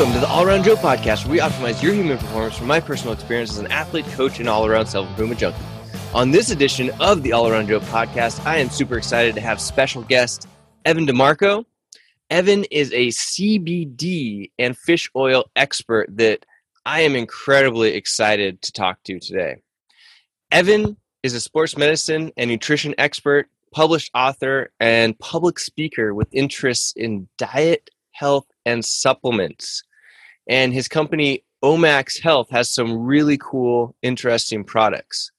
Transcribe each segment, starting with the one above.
Welcome to the All Around Joe podcast, where we optimize your human performance from my personal experience as an athlete, coach, and all around self improvement junkie. On this edition of the All Around Joe podcast, I am super excited to have special guest Evan DeMarco. Evan is a CBD and fish oil expert that I am incredibly excited to talk to today. Evan is a sports medicine and nutrition expert, published author, and public speaker with interests in diet, health, and supplements. And his company, Omax Health, has some really cool, interesting products.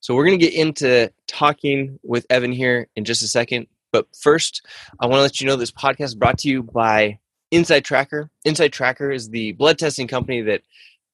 So we're going to get into talking with Evan here in just a second. But first, I want to let you know this podcast is brought to you by Inside Tracker. Inside Tracker is the blood testing company that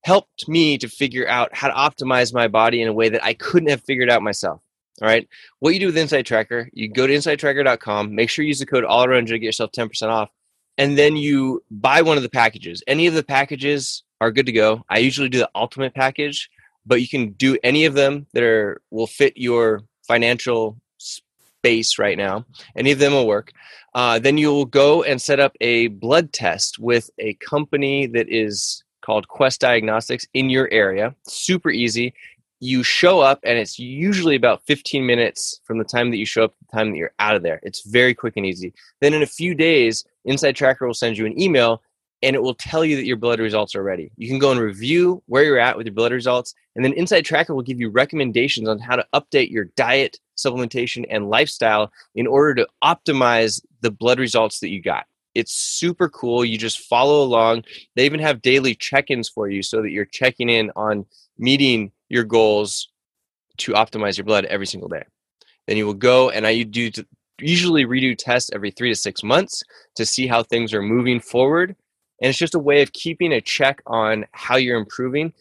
helped me to figure out how to optimize my body in a way that I couldn't have figured out myself. All right. What you do with Inside Tracker, you go to insidetracker.com, make sure you use the code all around to get yourself 10% off and then you buy one of the packages. Any of the packages are good to go. I usually do the ultimate package, but you can do any of them that are will fit your financial space right now. Any of them will work. Uh, then you'll go and set up a blood test with a company that is called Quest Diagnostics in your area. Super easy you show up and it's usually about 15 minutes from the time that you show up to the time that you're out of there. It's very quick and easy. Then in a few days, Inside Tracker will send you an email and it will tell you that your blood results are ready. You can go and review where you're at with your blood results, and then Inside Tracker will give you recommendations on how to update your diet, supplementation, and lifestyle in order to optimize the blood results that you got. It's super cool. You just follow along. They even have daily check ins for you so that you're checking in on meeting your goals to optimize your blood every single day. Then you will go and I do usually redo tests every three to six months to see how things are moving forward. And it's just a way of keeping a check on how you're improving.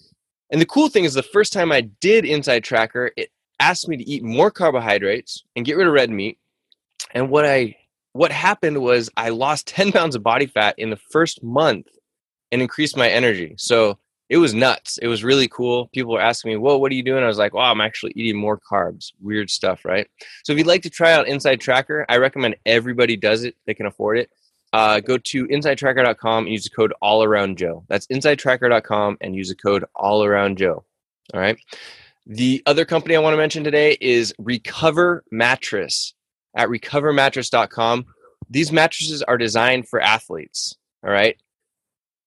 And the cool thing is, the first time I did Inside Tracker, it asked me to eat more carbohydrates and get rid of red meat. And what I what happened was I lost 10 pounds of body fat in the first month and increased my energy. So it was nuts. It was really cool. People were asking me, "Whoa, what are you doing?" I was like, "Wow, I'm actually eating more carbs." Weird stuff, right? So if you'd like to try out Inside Tracker, I recommend everybody does it. They can afford it. Uh, go to insidetracker.com and use the code all around joe that's insidetracker.com and use the code all around joe all right the other company i want to mention today is recover mattress at recovermattress.com these mattresses are designed for athletes all right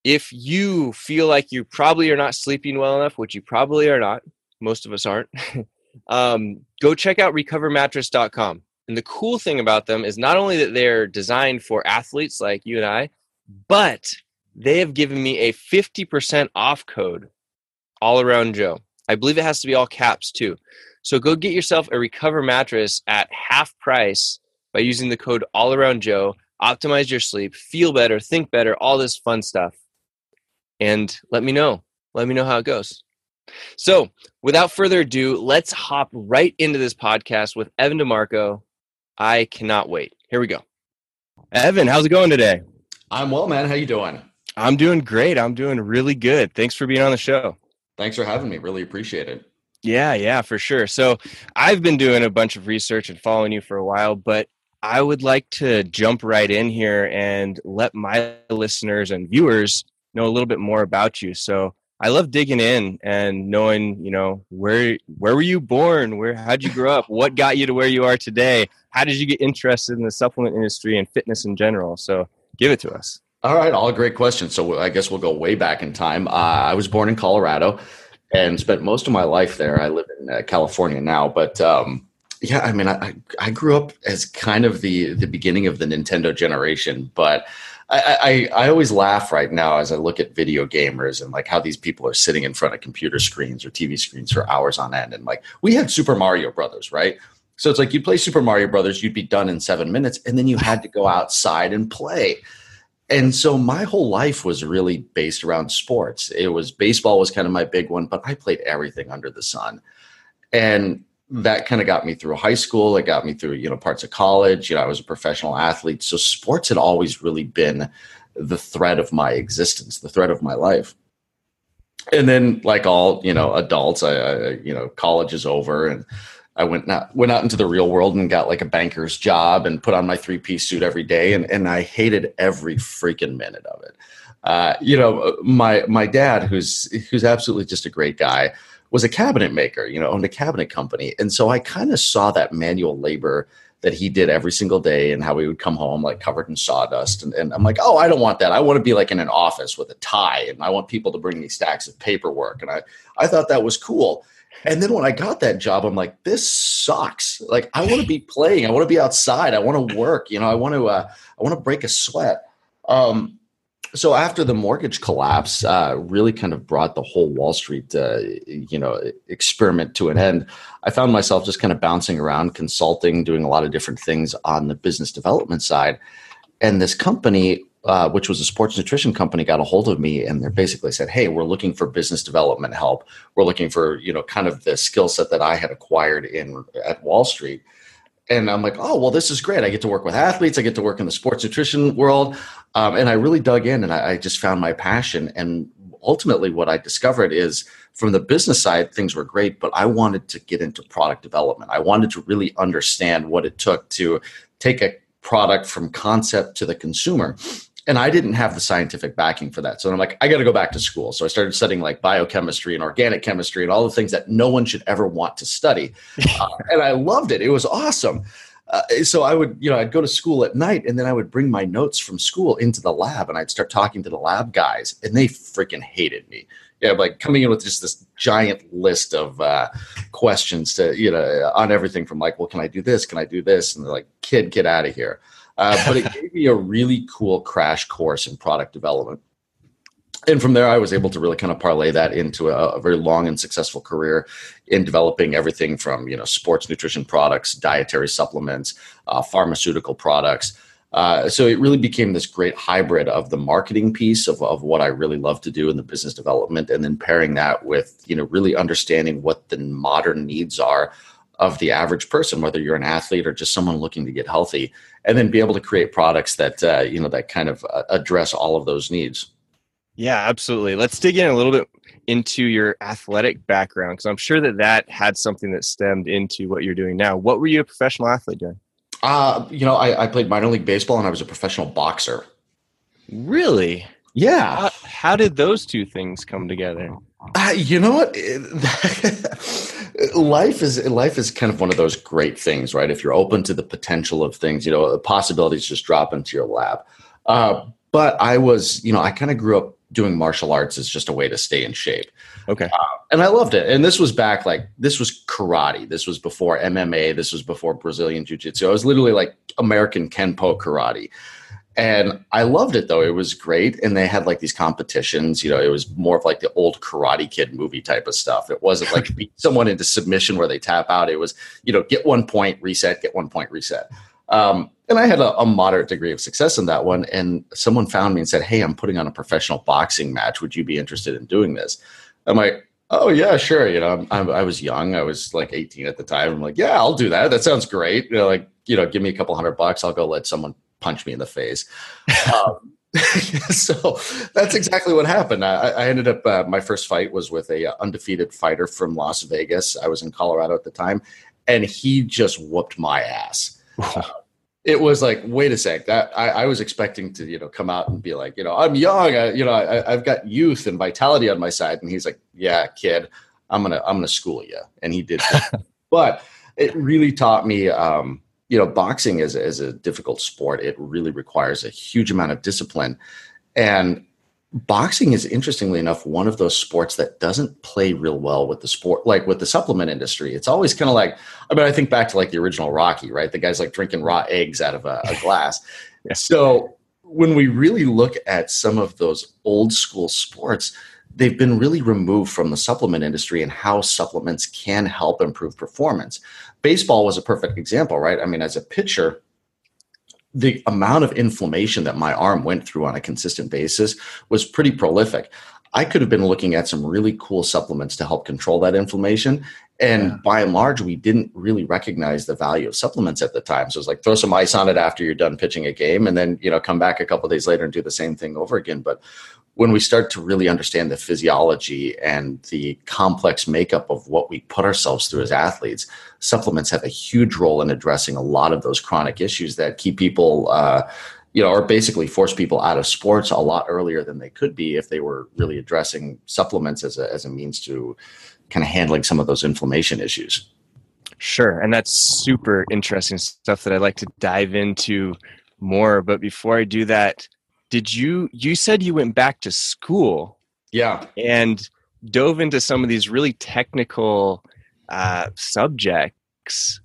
if you feel like you probably are not sleeping well enough, which you probably are not, most of us aren't, um, go check out recovermattress.com. And the cool thing about them is not only that they're designed for athletes like you and I, but they have given me a 50% off code all around Joe. I believe it has to be all caps too. So go get yourself a recover mattress at half price by using the code all around Joe. Optimize your sleep, feel better, think better, all this fun stuff and let me know. Let me know how it goes. So, without further ado, let's hop right into this podcast with Evan DeMarco. I cannot wait. Here we go. Evan, how's it going today? I'm well, man. How you doing? I'm doing great. I'm doing really good. Thanks for being on the show. Thanks for having me. Really appreciate it. Yeah, yeah, for sure. So, I've been doing a bunch of research and following you for a while, but I would like to jump right in here and let my listeners and viewers know a little bit more about you. So I love digging in and knowing, you know, where where were you born? Where how'd you grow up? What got you to where you are today? How did you get interested in the supplement industry and fitness in general? So give it to us. All right, all great questions. So I guess we'll go way back in time. Uh, I was born in Colorado and spent most of my life there. I live in uh, California now, but um, yeah, I mean, I, I grew up as kind of the the beginning of the Nintendo generation, but I, I, always laugh right now as I look at video gamers and like how these people are sitting in front of computer screens or TV screens for hours on end. And like we had Super Mario Brothers, right? So it's like you play Super Mario Brothers, you'd be done in seven minutes, and then you had to go outside and play. And so my whole life was really based around sports. It was baseball was kind of my big one, but I played everything under the sun. And that kind of got me through high school. It got me through, you know, parts of college. You know, I was a professional athlete. So sports had always really been the thread of my existence, the thread of my life. And then, like all, you know, adults, I, I you know, college is over and I went not, went out into the real world and got like a banker's job and put on my three piece suit every day. And, and I hated every freaking minute of it. Uh, you know, my my dad, who's who's absolutely just a great guy, was a cabinet maker. You know, owned a cabinet company, and so I kind of saw that manual labor that he did every single day and how he would come home like covered in sawdust. And, and I'm like, oh, I don't want that. I want to be like in an office with a tie and I want people to bring me stacks of paperwork. And I, I thought that was cool. And then when I got that job, I'm like, this sucks. Like, I want to be playing. I want to be outside. I want to work. You know, I want to, uh, I want to break a sweat. Um, so after the mortgage collapse, uh, really kind of brought the whole Wall Street, uh, you know, experiment to an end. I found myself just kind of bouncing around, consulting, doing a lot of different things on the business development side. And this company, uh, which was a sports nutrition company, got a hold of me, and they basically said, "Hey, we're looking for business development help. We're looking for you know kind of the skill set that I had acquired in at Wall Street." And I'm like, oh, well, this is great. I get to work with athletes. I get to work in the sports nutrition world. Um, and I really dug in and I, I, just found my passion. And ultimately, what I discovered is from the business side, things were great, but I wanted to get into product development. I wanted to really understand what it took to take a product from concept to the consumer and I didn't have the scientific backing for that. So I'm like, I got to go back to school. So I started studying like biochemistry and organic chemistry and all the things that no one should ever want to study. Uh, and I loved it. It was awesome. Uh, so I would, you know, I'd go to school at night and then I would bring my notes from school into the lab and I'd start talking to the lab guys and they freaking hated me. Yeah, like coming in with just this giant list of uh, questions to, you know, on everything from like, well, can I do this? Can I do this? And they're like, kid, get out of here. Uh, but it gave me a really cool crash course in product development. And from there, I was able to really kind of parlay that into a, a very long and successful career in developing everything from you know sports nutrition products, dietary supplements, uh, pharmaceutical products. Uh, so it really became this great hybrid of the marketing piece of, of what I really love to do in the business development, and then pairing that with you know really understanding what the modern needs are of the average person, whether you're an athlete or just someone looking to get healthy, and then be able to create products that uh, you know that kind of uh, address all of those needs. Yeah, absolutely. Let's dig in a little bit into your athletic background because I'm sure that that had something that stemmed into what you're doing now. What were you a professional athlete doing? Uh, you know, I, I played minor league baseball and I was a professional boxer. Really? Yeah. How, how did those two things come together? Uh, you know what? life is life is kind of one of those great things, right? If you're open to the potential of things, you know, the possibilities just drop into your lap. Uh, but I was, you know, I kind of grew up doing martial arts as just a way to stay in shape. Okay. Uh, and I loved it. And this was back like this was karate. This was before MMA. This was before Brazilian Jiu Jitsu. I was literally like American Kenpo karate. And I loved it though. It was great. And they had like these competitions. You know, it was more of like the old Karate Kid movie type of stuff. It wasn't like beat someone into submission where they tap out. It was, you know, get one point, reset, get one point, reset. Um, and I had a, a, moderate degree of success in that one. And someone found me and said, Hey, I'm putting on a professional boxing match. Would you be interested in doing this? I'm like, Oh, yeah, sure. You know, I'm, i was young. I was like 18 at the time. I'm like, Yeah, I'll do that. That sounds great. You know, like, you know, give me a couple hundred bucks. I'll go let someone punch me in the face. Um, so that's exactly what happened. I, I ended up, uh, my first fight was with a uh, undefeated fighter from Las Vegas. I was in Colorado at the time, and he just whooped my ass. Uh, it was like, wait a sec, that I, I, was expecting to, you know, come out and be like, you know, I'm young, I, you know, I, I've got youth and vitality on my side, and he's like, yeah, kid, I'm gonna, I'm gonna school you, and he did. but it really taught me. Um, you know, boxing is, is a difficult sport. It really requires a huge amount of discipline. And boxing is interestingly enough one of those sports that doesn't play real well with the sport like with the supplement industry it's always kind of like i mean i think back to like the original rocky right the guy's like drinking raw eggs out of a, a glass yeah. so when we really look at some of those old school sports they've been really removed from the supplement industry and how supplements can help improve performance. Baseball was a perfect example, right? I mean, as a pitcher, the amount of inflammation that my arm went through on a consistent basis was pretty prolific. I could have been looking at some really cool supplements to help control that inflammation. And yeah. by and large, we didn't really recognize the value of supplements at the time. So it was like throw some ice on it after you're done pitching a game and then, you know, come back a couple days later and do the same thing over again. But when we start to really understand the physiology and the complex makeup of what we put ourselves through as athletes, supplements have a huge role in addressing a lot of those chronic issues that keep people, uh, you know, or basically force people out of sports a lot earlier than they could be if they were really addressing supplements as a, as a means to kind of handling some of those inflammation issues. Sure. And that's super interesting stuff that I'd like to dive into more. But before I do that, did you, you said you went back to school. Yeah. And dove into some of these really technical uh, subjects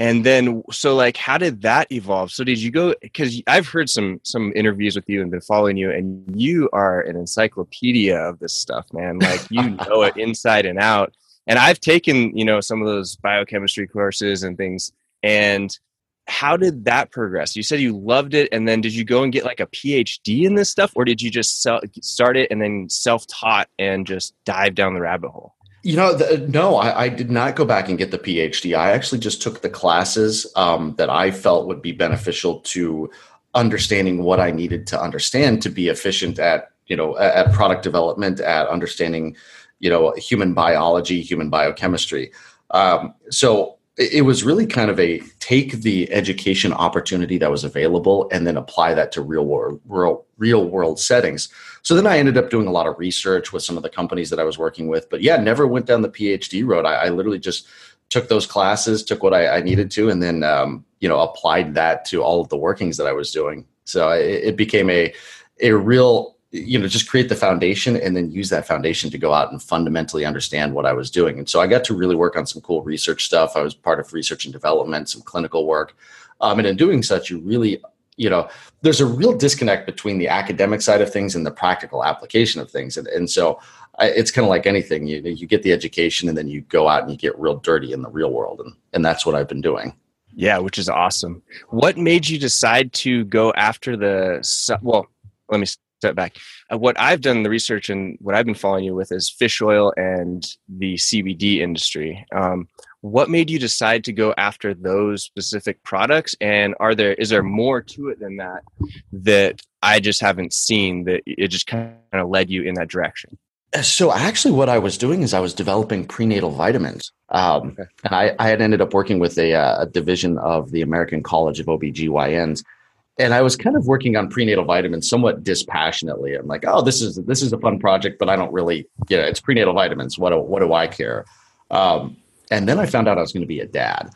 and then so like how did that evolve so did you go because i've heard some some interviews with you and been following you and you are an encyclopedia of this stuff man like you know it inside and out and i've taken you know some of those biochemistry courses and things and how did that progress you said you loved it and then did you go and get like a phd in this stuff or did you just start it and then self-taught and just dive down the rabbit hole you know, the, no, I, I, did not go back and get the PhD. I actually just took the classes um, that I felt would be beneficial to understanding what I needed to understand to be efficient at, you know, at product development, at understanding, you know, human biology, human biochemistry. Um, so it was really kind of a take the education opportunity that was available and then apply that to real world real, real world settings. So then i ended up doing a lot of research with some of the companies that i was working with but yeah never went down the phd road. I, I literally just took those classes took what i, I needed to and then um, you know applied that to all of the workings that i was doing. So it, it became a a real you know just create the foundation and then use that foundation to go out and fundamentally understand what i was doing. And so i got to really work on some cool research stuff. I was part of research and development some clinical work. Um, and in doing such you really you know there's a real disconnect between the academic side of things and the practical application of things. And, and so I, it's kind of like anything you, you get the education and then you go out and you get real dirty in the real world. And, and that's what i've been doing. Yeah which is awesome. What made you decide to go after the well let me step back. Uh, what I've done the research and what I've been following you with is fish oil and the CBD industry. Um, what made you decide to go after those specific products? And are there is there more to it than that that I just haven't seen that it just kind of led you in that direction? Uh, so actually, what I was doing is I was developing prenatal vitamins, um, and I, I, had ended up working with a, uh, a division of the American College of OBGYNs and I was kind of working on prenatal vitamins somewhat dispassionately. I'm like, oh, this is this is a fun project, but I don't really, you know, it's prenatal vitamins. What do, what do I care? Um, and then I found out I was going to be a dad,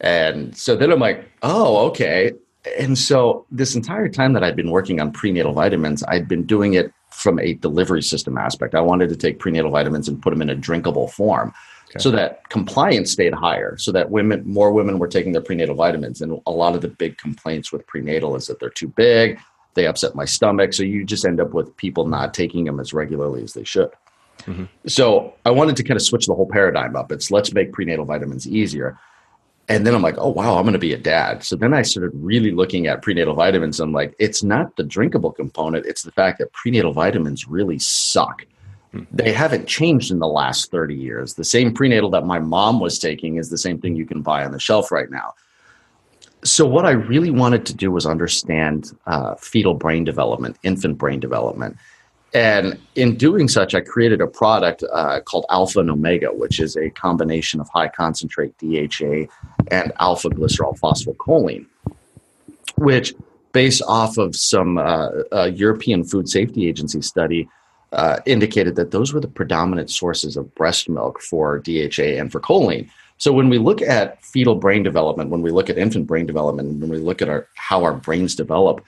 and so then I'm like, oh, okay. And so this entire time that I'd been working on prenatal vitamins, I'd been doing it from a delivery system aspect. I wanted to take prenatal vitamins and put them in a drinkable form okay. so that compliance stayed higher, so that women, more women were taking their prenatal vitamins. And a lot of the big complaints with prenatal is that they're too big, they upset my stomach. So you just end up with people not taking them as regularly as they should. Mm-hmm. So I wanted to kind of switch the whole paradigm up. It's let's make prenatal vitamins easier. And then I'm like, oh wow, I'm going to be a dad. So then I started really looking at prenatal vitamins. I'm like, it's not the drinkable component; it's the fact that prenatal vitamins really suck they haven't changed in the last 30 years. The same prenatal that my mom was taking is the same thing you can buy on the shelf right now. So, what I really wanted to do was understand uh, fetal brain development, infant brain development. And in doing such, I created a product uh, called Alpha and Omega, which is a combination of high concentrate DHA and alpha glycerol phosphocholine, which, based off of some uh, European Food Safety Agency study, uh, indicated that those were the predominant sources of breast milk for DHA and for choline. So when we look at fetal brain development, when we look at infant brain development, when we look at our, how our brains develop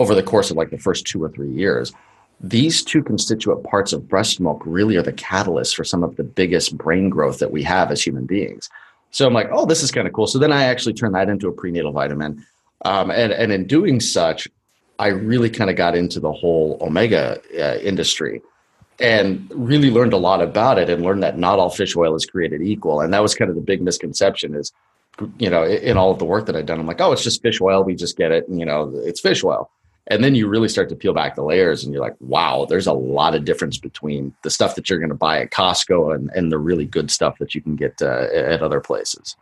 over the course of like the first two or three years, these two constituent parts of breast milk really are the catalyst for some of the biggest brain growth that we have as human beings. So I'm like, oh, this is kind of cool. So then I actually turned that into a prenatal vitamin. Um, and, and in doing such, I really kind of got into the whole omega uh, industry and really learned a lot about it and learned that not all fish oil is created equal. And that was kind of the big misconception is, you know, in all of the work that I've done, I'm like, oh, it's just fish oil. We just get it. And, you know, it's fish oil. And then you really start to peel back the layers and you're like, wow, there's a lot of difference between the stuff that you're going to buy at Costco and, and the really good stuff that you can get uh, at other places.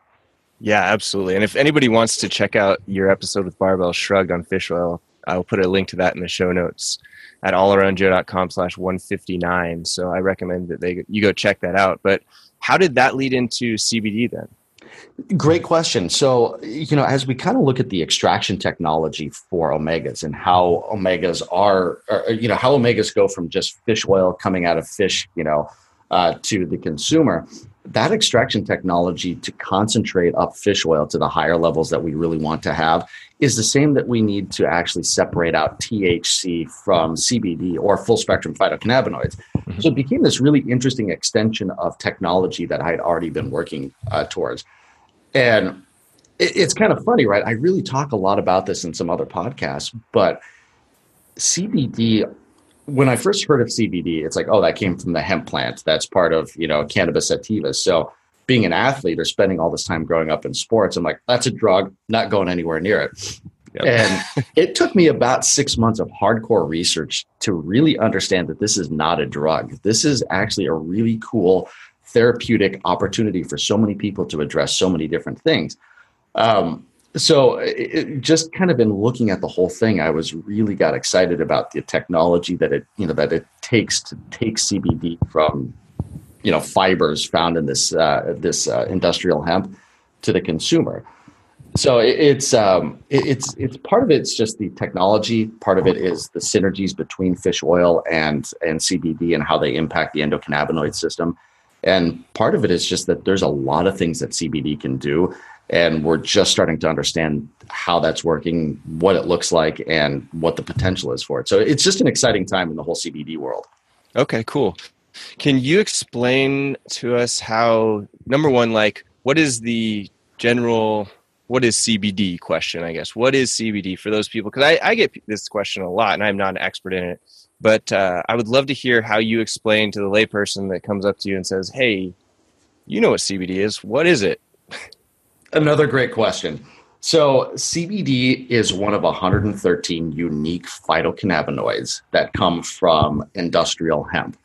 Yeah, absolutely. And if anybody wants to check out your episode with Barbell Shrugged on fish oil, I'll put a link to that in the show notes at allaroundjoe.com slash 159. So I recommend that they you go check that out. But how did that lead into CBD then? Great question. So, you know, as we kind of look at the extraction technology for omegas and how omegas are, you know, how omegas go from just fish oil coming out of fish, you know, uh, to the consumer, that extraction technology to concentrate up fish oil to the higher levels that we really want to have is the same that we need to actually separate out THC from CBD or full spectrum phytocannabinoids. Mm-hmm. So it became this really interesting extension of technology that I had already been working uh, towards. And it, it's kind of funny, right? I really talk a lot about this in some other podcasts, but CBD, when I first heard of CBD, it's like, oh, that came from the hemp plant. That's part of, you know, cannabis sativa. So being an athlete or spending all this time growing up in sports, I'm like, that's a drug, not going anywhere near it. Yep. And it took me about six months of hardcore research to really understand that this is not a drug. This is actually a really cool therapeutic opportunity for so many people to address so many different things. Um, so it, just kind of in looking at the whole thing, I was really got excited about the technology that it you know that it takes to take CBD from you know fibers found in this uh, this uh, industrial hemp to the consumer. So it, it's um, it, it's it's part of it's just the technology. Part of it is the synergies between fish oil and and CBD and how they impact the endocannabinoid system. And part of it is just that there's a lot of things that CBD can do. And we're just starting to understand how that's working, what it looks like, and what the potential is for it. So it's just an exciting time in the whole CBD world. Okay, cool. Can you explain to us how, number one, like, what is the general what is CBD question, I guess. What is CBD for those people? Because I, I, get this question a lot and I'm not an expert in it. But uh, I would love to hear how you explain to the layperson that comes up to you and says, Hey, you know what CBD is. What is it? Another great question. So, CBD is one of 113 unique phytocannabinoids that come from industrial hemp.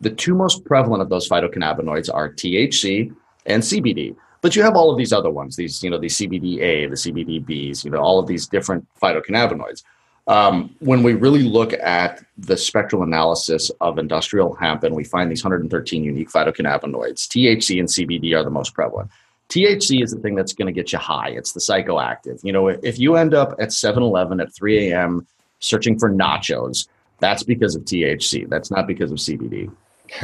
The two most prevalent of those phytocannabinoids are THC and CBD. But you have all of these other ones, these, you know, the CBDA, the CBDVs, you know, all of these different phytocannabinoids. Um, when we really look at the spectral analysis of industrial hemp and we find these 113 unique phytocannabinoids, THC and CBD are the most prevalent. THC is the thing that's going to get you high. It's the psychoactive. You know, if you end up at 7 Eleven at 3 a.m. searching for nachos, that's because of THC. That's not because of CBD.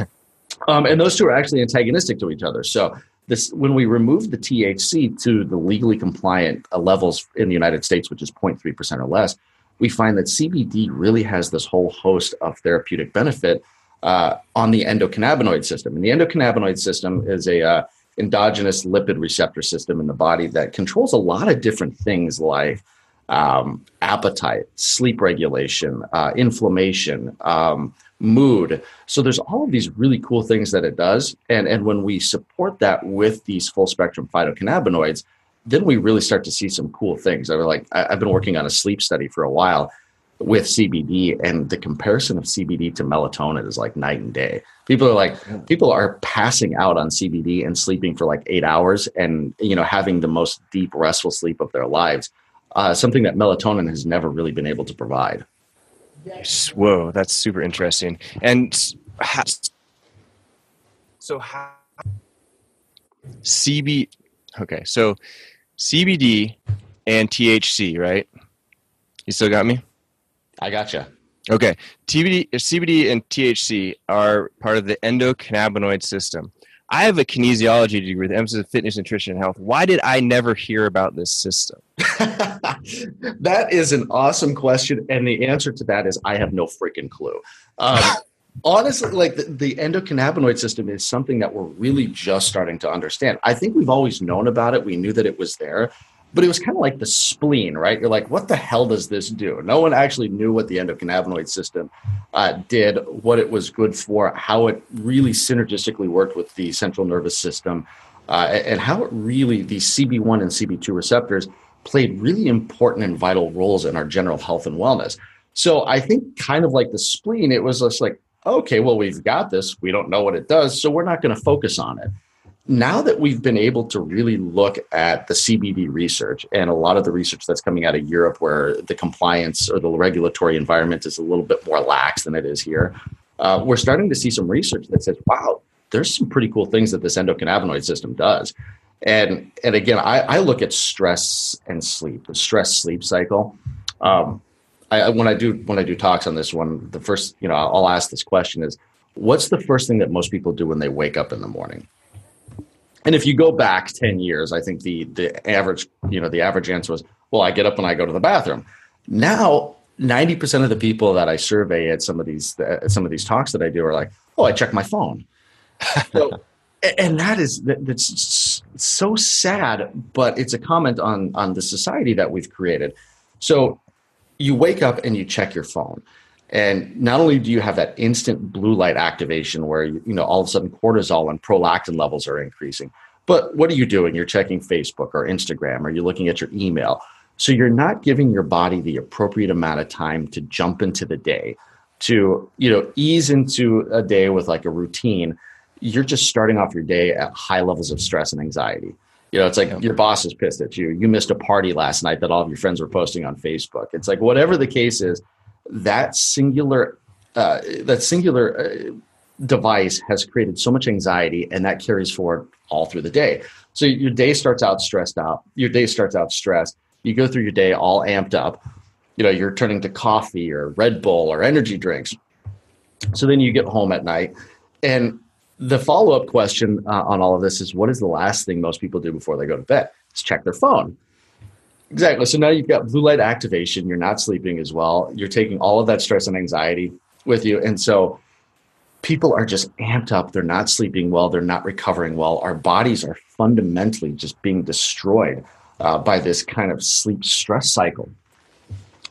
um, and those two are actually antagonistic to each other. So, this when we remove the THC to the legally compliant uh, levels in the United States, which is 0.3% or less, we find that CBD really has this whole host of therapeutic benefit uh, on the endocannabinoid system. And the endocannabinoid system is a uh, endogenous lipid receptor system in the body that controls a lot of different things like um, appetite, sleep regulation, uh, inflammation, um, mood. So there's all of these really cool things that it does. And, and when we support that with these full spectrum phytocannabinoids, then we really start to see some cool things. I was like, I, have been working on a sleep study for a while with CBD, and the comparison of CBD to melatonin is like night and day. People are like, people are passing out on CBD and sleeping for like eight hours, and you know, having the most deep, restful sleep of their lives. Uh, something that melatonin has never really been able to provide. Yes. Whoa, that's super interesting. And so, how CB? Okay, so CBD and THC, right? You still got me? I gotcha. Okay. TBD, CBD and THC are part of the endocannabinoid system. I have a kinesiology degree with emphasis in fitness, nutrition, and health. Why did I never hear about this system? that is an awesome question. And the answer to that is I have no freaking clue. Um, honestly, like the, the, endocannabinoid system is something that we're really just starting to understand. I think we've always known about it. We knew that it was there, but it was kind of like the spleen, right? You're like, what the hell does this do? No one actually knew what the endocannabinoid system uh, did, what it was good for, how it really synergistically worked with the central nervous system, uh, and how it really, the CB1 and CB2 receptors played really important and vital roles in our general health and wellness. So I think, kind of like the spleen, it was just like, okay, well, we've got this. We don't know what it does, so we're not going to focus on it. Now that we've been able to really look at the CBD research and a lot of the research that's coming out of Europe, where the compliance or the regulatory environment is a little bit more lax than it is here, uh, we're starting to see some research that says, wow, there's some pretty cool things that this endocannabinoid system does. And and again, I, I look at stress and sleep, the stress sleep cycle. Um, I, when I do when I do talks on this one, the first you know I'll ask this question is, what's the first thing that most people do when they wake up in the morning? And if you go back ten years, I think the the average you know the average answer was, well, I get up and I go to the bathroom. Now, ninety percent of the people that I survey at some of these at some of these talks that I do are like, oh, I check my phone. so, and that is that's so sad, but it's a comment on on the society that we've created. So you wake up and you check your phone. And not only do you have that instant blue light activation where you, you know all of a sudden cortisol and prolactin levels are increasing, but what are you doing? You're checking Facebook or Instagram or you're looking at your email. So you're not giving your body the appropriate amount of time to jump into the day, to you know ease into a day with like a routine you're just starting off your day at high levels of stress and anxiety. You know, it's like your boss is pissed at you. You missed a party last night that all of your friends were posting on Facebook. It's like whatever the case is, that singular uh, that singular uh, device has created so much anxiety, and that carries forward all through the day. So your day starts out stressed out. Your day starts out stressed. You go through your day all amped up. You know, you're turning to coffee or Red Bull or energy drinks. So then you get home at night, and the follow up question uh, on all of this is what is the last thing most people do before they go to bed? Is check their phone. Exactly. So now you've got blue light activation. You're not sleeping as well. You're taking all of that stress and anxiety with you. And so people are just amped up. They're not sleeping well. They're not recovering well. Our bodies are fundamentally just being destroyed uh, by this kind of sleep stress cycle.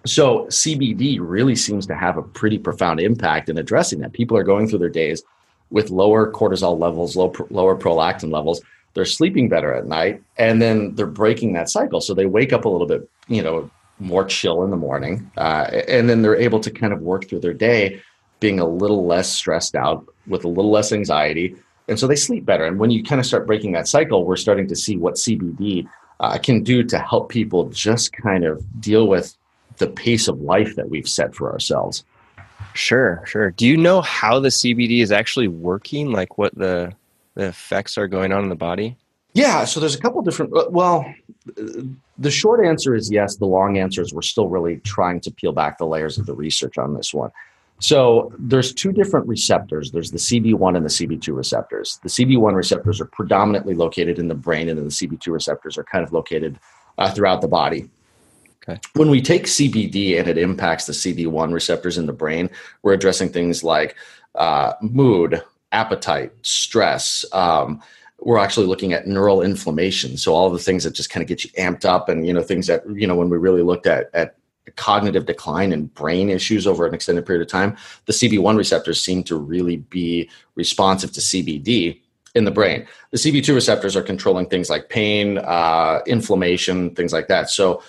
So CBD really seems to have a pretty profound impact in addressing that. People are going through their days with lower cortisol levels, low, lower prolactin levels. They're sleeping better at night, and then they're breaking that cycle. So they wake up a little bit, you know, more chill in the morning, uh, and then they're able to kind of work through their day, being a little less stressed out, with a little less anxiety, and so they sleep better. And when you kind of start breaking that cycle, we're starting to see what CBD uh, can do to help people just kind of deal with the pace of life that we've set for ourselves. Sure, sure. Do you know how the CBD is actually working? Like what the the effects are going on in the body? Yeah, so there's a couple different. Uh, well, the short answer is yes. The long answer is we're still really trying to peel back the layers of the research on this one. So there's two different receptors. There's the CB1 and the CB2 receptors. The CB1 receptors are predominantly located in the brain, and then the CB2 receptors are kind of located uh, throughout the body. Okay. When we take CBD and it impacts the CB1 receptors in the brain, we're addressing things like uh, mood, appetite, stress. Um, we're actually looking at neural inflammation. So all the things that just kind of get you amped up, and you know things that you know when we really looked at at cognitive decline and brain issues over an extended period of time, the CB1 receptors seem to really be responsive to CBD in the brain. The CB2 receptors are controlling things like pain, uh, inflammation, things like that. So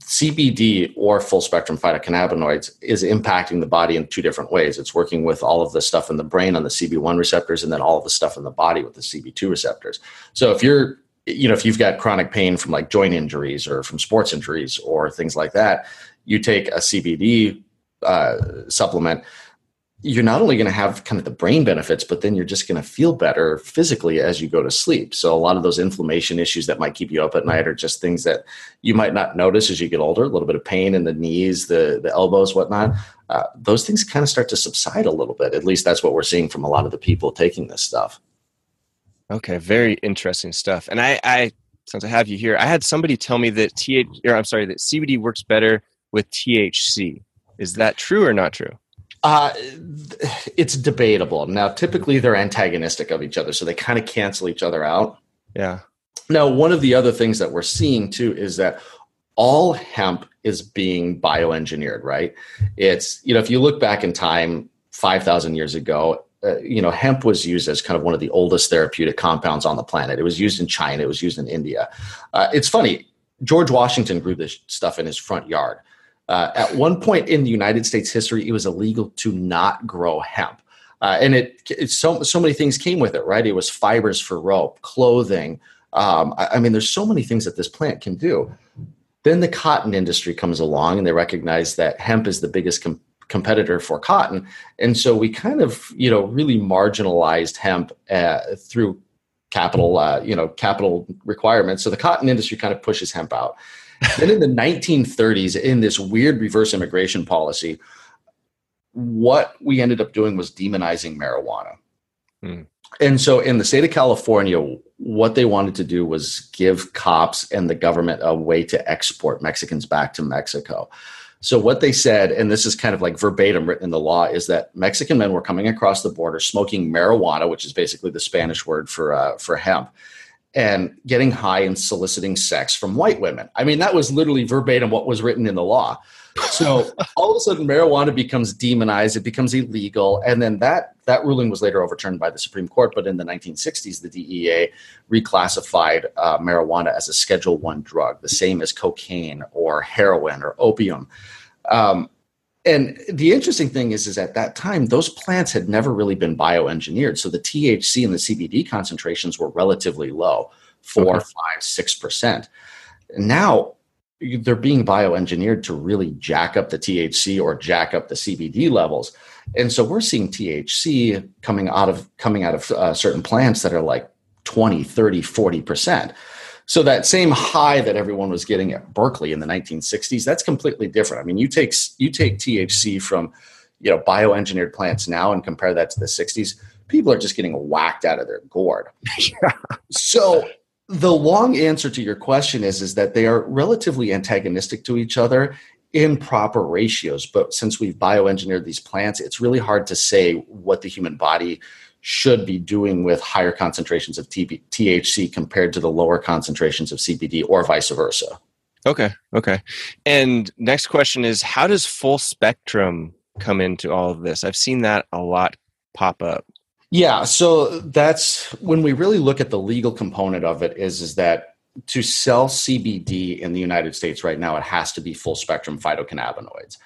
CBD or full spectrum phytocannabinoids is impacting the body in two different ways. It's working with all of the stuff in the brain on the CB1 receptors and then all of the stuff in the body with the CB2 receptors. So if you're you know if you've got chronic pain from like joint injuries or from sports injuries or things like that, you take a CBD uh, supplement you're not only going to have kind of the brain benefits, but then you're just going to feel better physically as you go to sleep. So a lot of those inflammation issues that might keep you up at night are just things that you might not notice as you get older. A little bit of pain in the knees, the the elbows, whatnot. Uh, those things kind of start to subside a little bit. At least that's what we're seeing from a lot of the people taking this stuff. Okay, very interesting stuff. And I, I since I have you here, I had somebody tell me that TH, or I'm sorry, that CBD works better with THC. Is that true or not true? Uh, it's debatable. Now, typically they're antagonistic of each other, so they kind of cancel each other out. Yeah. Now, one of the other things that we're seeing too is that all hemp is being bioengineered, right? It's, you know, if you look back in time, 5,000 years ago, uh, you know, hemp was used as kind of one of the oldest therapeutic compounds on the planet. It was used in China, it was used in India. Uh, it's funny, George Washington grew this stuff in his front yard. Uh, at one point in the United States history, it was illegal to not grow hemp. Uh, and it, it, so so many things came with it, right? It was fibers for rope, clothing. Um, I, I, mean, there's so many things that this plant can do. Then the cotton industry comes along, and they recognize that hemp is the biggest com- competitor for cotton, and so we kind of, you know, really marginalized hemp uh, through capital, uh, you know, capital requirements. So the cotton industry kind of pushes hemp out. Then in the 1930s, in this weird reverse immigration policy, what we ended up doing was demonizing marijuana. Hmm. And so in the state of California, what they wanted to do was give cops and the government a way to export Mexicans back to Mexico. So what they said, and this is kind of like verbatim written in the law, is that Mexican men were coming across the border smoking marijuana, which is basically the Spanish word for uh, for hemp, and getting high and soliciting sex from white women. I mean, that was literally verbatim what was written in the law. So all of a sudden, marijuana becomes demonized; it becomes illegal, and then that that ruling was later overturned by the Supreme Court. But in the 1960s, the DEA reclassified uh, marijuana as a Schedule One drug, the same as cocaine or heroin or opium. Um, and the interesting thing is, is at that time, those plants had never really been bioengineered. So the THC and the CBD concentrations were relatively low, four, okay. five, six percent. Now they're being bioengineered to really jack up the THC or jack up the CBD levels. And so we're seeing THC coming out of coming out of uh, certain plants that are like 20, 30, 40%. So that same high that everyone was getting at Berkeley in the 1960s, that's completely different. I mean, you take you take THC from, you know, bioengineered plants now and compare that to the 60s, people are just getting whacked out of their gourd. yeah. So the long answer to your question is is that they are relatively antagonistic to each other in proper ratios but since we've bioengineered these plants it's really hard to say what the human body should be doing with higher concentrations of THC compared to the lower concentrations of CBD or vice versa. Okay, okay. And next question is how does full spectrum come into all of this? I've seen that a lot pop up. Yeah, so that's when we really look at the legal component of it is is that to sell CBD in the United States right now it has to be full spectrum phytocannabinoids.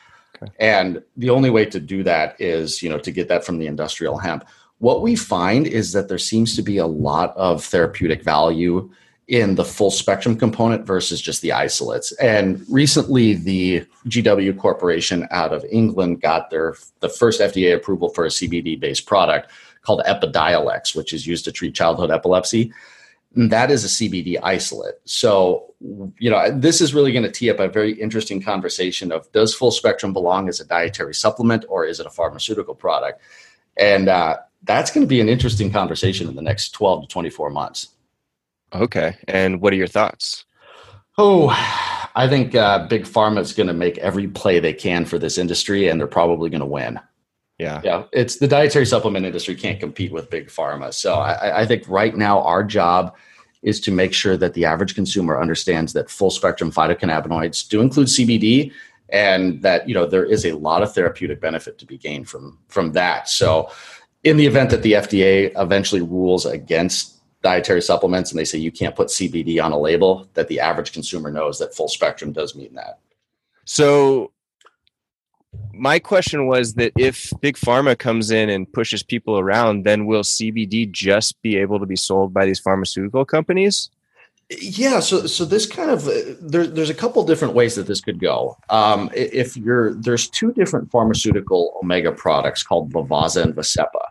Okay. And the only way to do that is, you know, to get that from the industrial hemp. What we find is that there seems to be a lot of therapeutic value in the full spectrum component versus just the isolates. And recently, the GW Corporation out of England got their the first FDA approval for a CBD based product called Epidiolex, which is used to treat childhood epilepsy. And that is a CBD isolate. So, you know, this is really going to tee up a very interesting conversation of does full spectrum belong as a dietary supplement or is it a pharmaceutical product? And uh, that's going to be an interesting conversation in the next 12 to 24 months. Okay. And what are your thoughts? Oh, I think uh, Big Pharma is going to make every play they can for this industry, and they're probably going to win. Yeah. Yeah. It's the dietary supplement industry can't compete with big pharma. So I, I, think right now our job is to make sure that the average consumer understands that full spectrum phytocannabinoids do include CBD and that, you know, there is a lot of therapeutic benefit to be gained from from that. So in the event that the FDA eventually rules against dietary supplements and they say you can't put CBD on a label, that the average consumer knows that full spectrum does mean that. So my question was that if big pharma comes in and pushes people around then will cbd just be able to be sold by these pharmaceutical companies yeah so so this kind of uh, there, there's a couple different ways that this could go um, if you're there's two different pharmaceutical omega products called Lovaza and Vascepa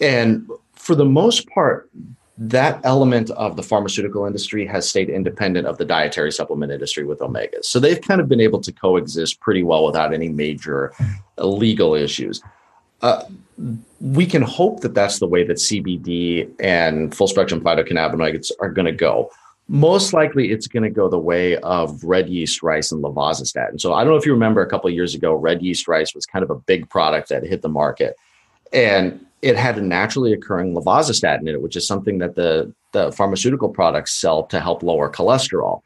and for the most part that element of the pharmaceutical industry has stayed independent of the dietary supplement industry with omegas. So they've kind of been able to coexist pretty well without any major legal issues. Uh, we can hope that that's the way that CBD and full spectrum phytocannabinoids are going to go. Most likely, it's going to go the way of red yeast rice and levazastatin. So I don't know if you remember a couple years ago, red yeast rice was kind of a big product that hit the market. And it had a naturally occurring levazastatin in it, which is something that the, the pharmaceutical products sell to help lower cholesterol.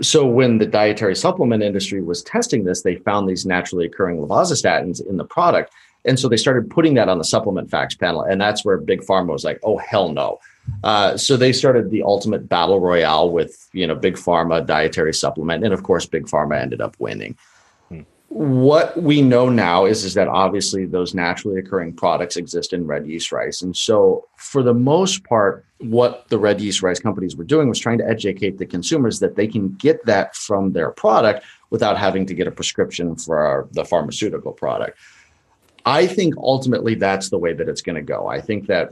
So when the dietary supplement industry was testing this, they found these naturally occurring levazastatins in the product. And so they started putting that on the supplement facts panel. And that's where Big Pharma was like, oh, hell no. Uh, so they started the ultimate battle royale with, you know, Big Pharma dietary supplement. And of course, Big Pharma ended up winning what we know now is, is that obviously those naturally occurring products exist in red yeast rice. And so, for the most part, what the red yeast rice companies were doing was trying to educate the consumers that they can get that from their product without having to get a prescription for the pharmaceutical product. I think ultimately that's the way that it's going to go. I think that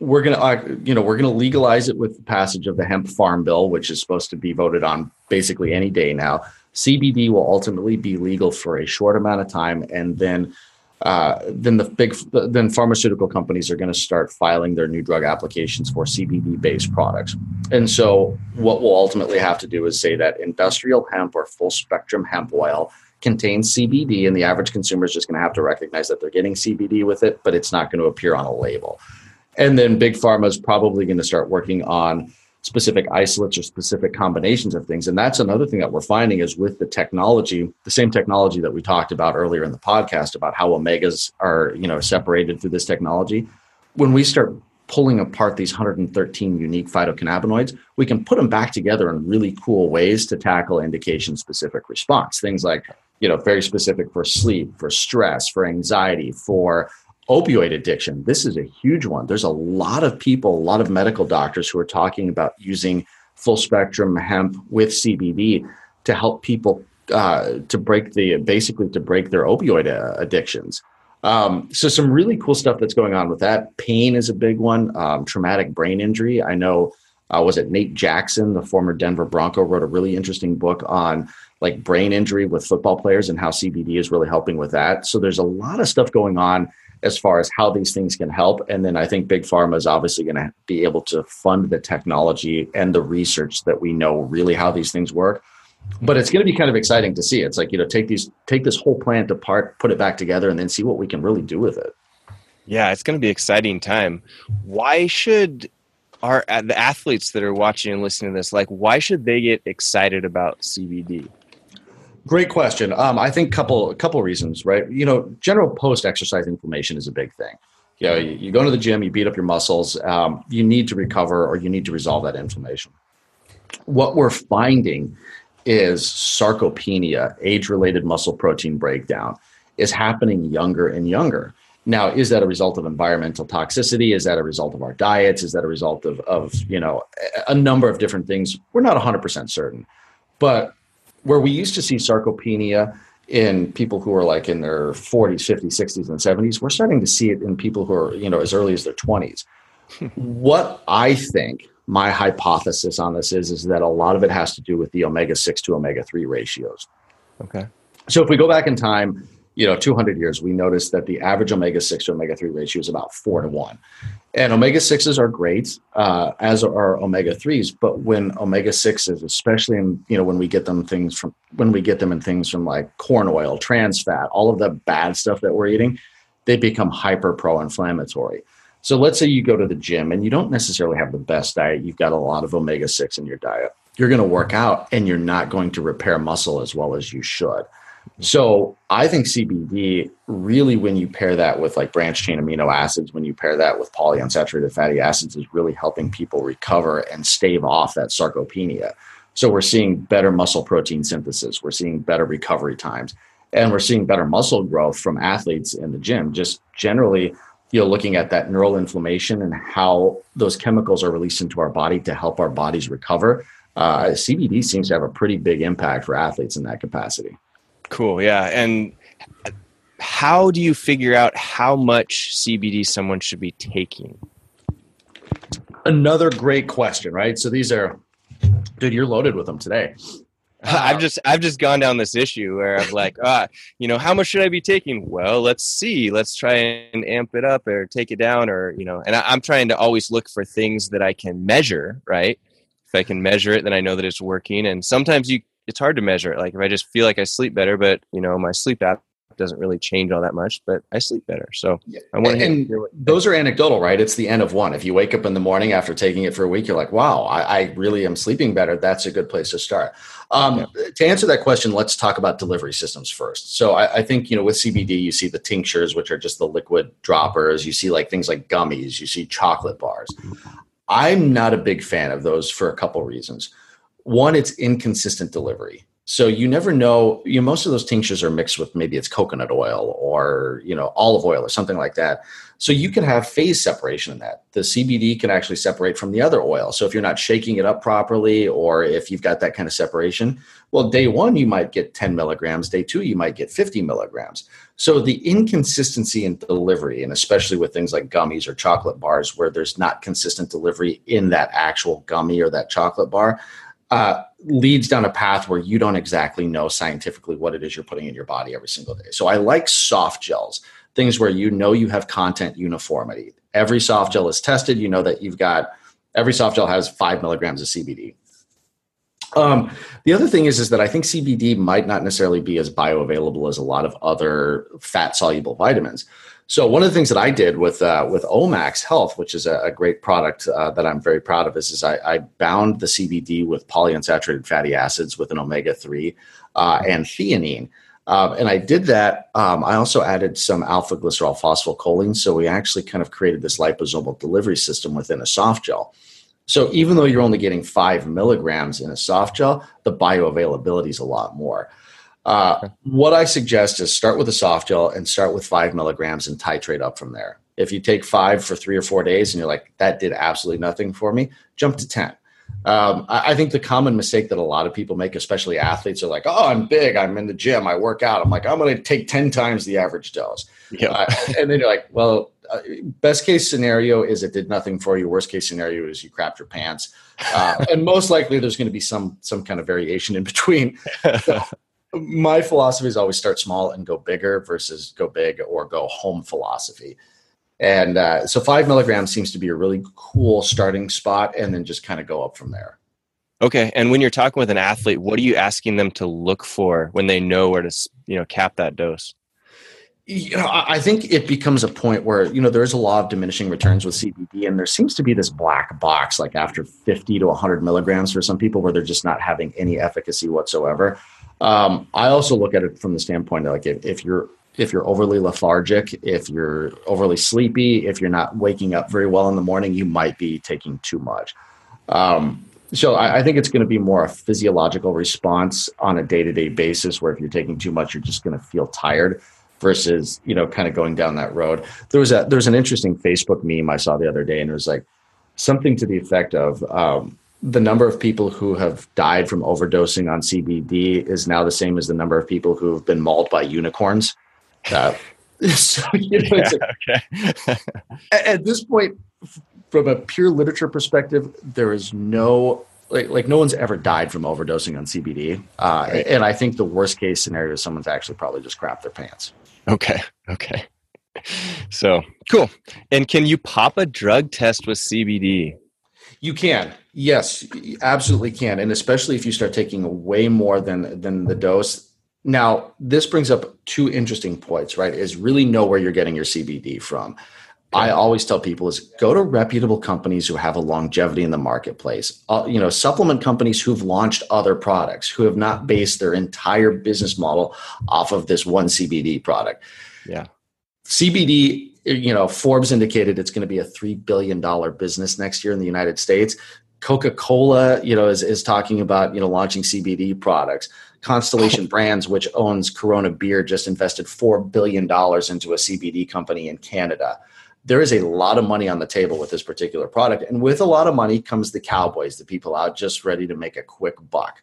we're gonna uh, you know we're gonna legalize it with the passage of the hemp farm bill, which is supposed to be voted on basically any day now. CBD will ultimately be legal for a short amount of time, and then uh, then the big then pharmaceutical companies are going to start filing their new drug applications for CBD based products. And so what we'll ultimately have to do is say that industrial hemp or full spectrum hemp oil contains CBD, and the average consumer is just going to have to recognize that they're getting CBD with it, but it's not going to appear on a label. And then big pharma is probably going to start working on specific isolates or specific combinations of things. And that's another thing that we're finding is with the technology, the same technology that we talked about earlier in the podcast about how omegas are, you know, separated through this technology. When we start pulling apart these 113 unique phytocannabinoids, we can put them back together in really cool ways to tackle indication specific response. Things like, you know, very specific for sleep, for stress, for anxiety, for opioid addiction. This is a huge one. There's a lot of people a lot of medical doctors who are talking about using full spectrum hemp with cbd to help people uh, to break the basically to break their opioid uh, addictions. Um, so some really cool stuff that's going on with that. Pain is a big one um, traumatic brain injury. I know uh, was it nate jackson the former denver bronco wrote a really interesting book on like brain injury with football players and how cbd is really helping with that so there's a lot of stuff going on as far as how these things can help. And then I think Big Pharma is obviously going to be able to fund the technology and the research that we know really how these things work. But it's going to be kind of exciting to see. It's like, you know, take these, take this whole plant apart, put it back together, and then see what we can really do with it. Yeah, it's going to be exciting time. Why should our the athletes that are watching and listening to this, like, why should they get excited about CBD? Great question. Um, I think couple a couple reasons, right? You know, general post exercise inflammation is a big thing. You know, you, you, go to the gym, you beat up your muscles, um, you need to recover or you need to resolve that inflammation. What we're finding is sarcopenia, age-related muscle protein breakdown, is happening younger and younger. Now, is that a result of environmental toxicity? Is that a result of our diets? Is that a result of, of you know a number of different things? We're not 100% certain, but where we used to see sarcopenia in people who are like in their 40s 50s 60s and 70s we're starting to see it in people who are you know as early as their 20s what i think my hypothesis on this is is that a lot of it has to do with the omega 6 to omega 3 ratios. Okay. So if we go back in time you know 200 years we noticed that the average omega 6 to omega 3 ratio is about 4 to 1 and omega 6s are great uh, as are omega 3s but when omega 6s especially in you know when we get them things from when we get them in things from like corn oil trans fat all of the bad stuff that we're eating they become hyper pro-inflammatory so let's say you go to the gym and you don't necessarily have the best diet you've got a lot of omega 6 in your diet. You're going to work out and you're not going to repair muscle as well as you should so I think CBD really, when you pair that with like branch chain amino acids, when you pair that with polyunsaturated fatty acids, is really helping people recover and stave off that sarcopenia. So we're seeing better muscle protein synthesis, we're seeing better recovery times, and we're seeing better muscle growth from athletes in the gym. Just generally, you know, looking at that neural inflammation and how those chemicals are released into our body to help our bodies recover. Uh, CBD seems to have a pretty big impact for athletes in that capacity. Cool. Yeah. And how do you figure out how much CBD someone should be taking? Another great question, right? So these are, dude, you're loaded with them today. I've just I've just gone down this issue where I'm like, ah, you know, how much should I be taking? Well, let's see, let's try and amp it up or take it down, or you know, and I, I'm trying to always look for things that I can measure, right? If I can measure it, then I know that it's working. And sometimes you it's hard to measure it. Like if I just feel like I sleep better, but you know, my sleep app doesn't really change all that much, but I sleep better. So I want to. those are anecdotal, right? It's the end of one. If you wake up in the morning after taking it for a week, you're like, "Wow, I, I really am sleeping better." That's a good place to start. Um, yeah. To answer that question, let's talk about delivery systems first. So I, I, think you know with CBD, you see the tinctures, which are just the liquid droppers. You see like things like gummies. You see chocolate bars. I'm not a big fan of those for a couple reasons one, it's inconsistent delivery. So you never know. You know, most of those tinctures are mixed with maybe it's coconut oil or you know olive oil or something like that. So you can have phase separation in that. The CBD can actually separate from the other oil. So if you're not shaking it up properly, or if you've got that kind of separation, well, day one you might get 10 milligrams. Day two you might get 50 milligrams. So the inconsistency in delivery, and especially with things like gummies or chocolate bars, where there's not consistent delivery in that actual gummy or that chocolate bar, uh, leads down a path where you don't exactly know scientifically what it is you're putting in your body every single day. So I like soft gels, things where you know you have content uniformity. Every soft gel is tested. You know that you've got every soft gel has five milligrams of CBD. Um, the other thing is, is that I think CBD might not necessarily be as bioavailable as a lot of other fat soluble vitamins. So one of the things that I did with uh, with Omax Health, which is a, a great product uh, that I'm very proud of, is, is I, I, bound the CBD with polyunsaturated fatty acids with an omega three uh, and theanine. Um, and I did that. Um, I also added some alpha glycerol phosphocholine. So we actually kind of created this liposomal delivery system within a soft gel. So even though you're only getting five milligrams in a soft gel, the bioavailability is a lot more. Uh, what I suggest is start with a soft gel and start with five milligrams and titrate up from there. If you take five for three or four days and you're like, that did absolutely nothing for me, jump to 10. Um, I, I, think the common mistake that a lot of people make, especially athletes, are like, oh, I'm big, I'm in the gym, I work out. I'm like, I'm going to take 10 times the average dose. Yeah. Uh, and then you're like, well, uh, best case scenario is it did nothing for you. Worst case scenario is you crapped your pants. Uh, and most likely there's going to be some some kind of variation in between. So, my philosophy is always start small and go bigger versus go big or go home philosophy. And uh, so five milligrams seems to be a really cool starting spot, and then just kind of go up from there. Okay. And when you're talking with an athlete, what are you asking them to look for when they know where to, you know, cap that dose? You know, I think it becomes a point where, you know, there is a law of diminishing returns with CBD, and there seems to be this black box, like after 50 to 100 milligrams for some people, where they're just not having any efficacy whatsoever. Um, I also look at it from the standpoint of like if, if you're if you're overly lethargic, if you're overly sleepy, if you're not waking up very well in the morning, you might be taking too much. Um, so I, I, think it's going to be more a physiological response on a day-to-day basis, where if you're taking too much, you're just going to feel tired. Versus, you know, kind of going down that road. There was a there's an interesting Facebook meme I saw the other day, and it was like something to the effect of um, the number of people who have died from overdosing on CBD is now the same as the number of people who have been mauled by unicorns. Uh, so, you know, yeah, okay. at this point, from a pure literature perspective, there is no like like no one's ever died from overdosing on CBD, uh, right. and I think the worst case scenario is someone's actually probably just crapped their pants. Okay, okay. So cool. And can you pop a drug test with CBD? You can. Yes, absolutely can. And especially if you start taking way more than than the dose. Now, this brings up two interesting points, right? Is really know where you're getting your CBD from. I always tell people is go to reputable companies who have a longevity in the marketplace. Uh, you know, supplement companies who've launched other products, who have not based their entire business model off of this one CBD product. Yeah. CBD you know, Forbes indicated it's going to be a three billion dollar business next year in the United States. Coca Cola, you know, is, is talking about you know launching CBD products. Constellation Brands, which owns Corona Beer, just invested four billion dollars into a CBD company in Canada. There is a lot of money on the table with this particular product, and with a lot of money comes the cowboys, the people out just ready to make a quick buck.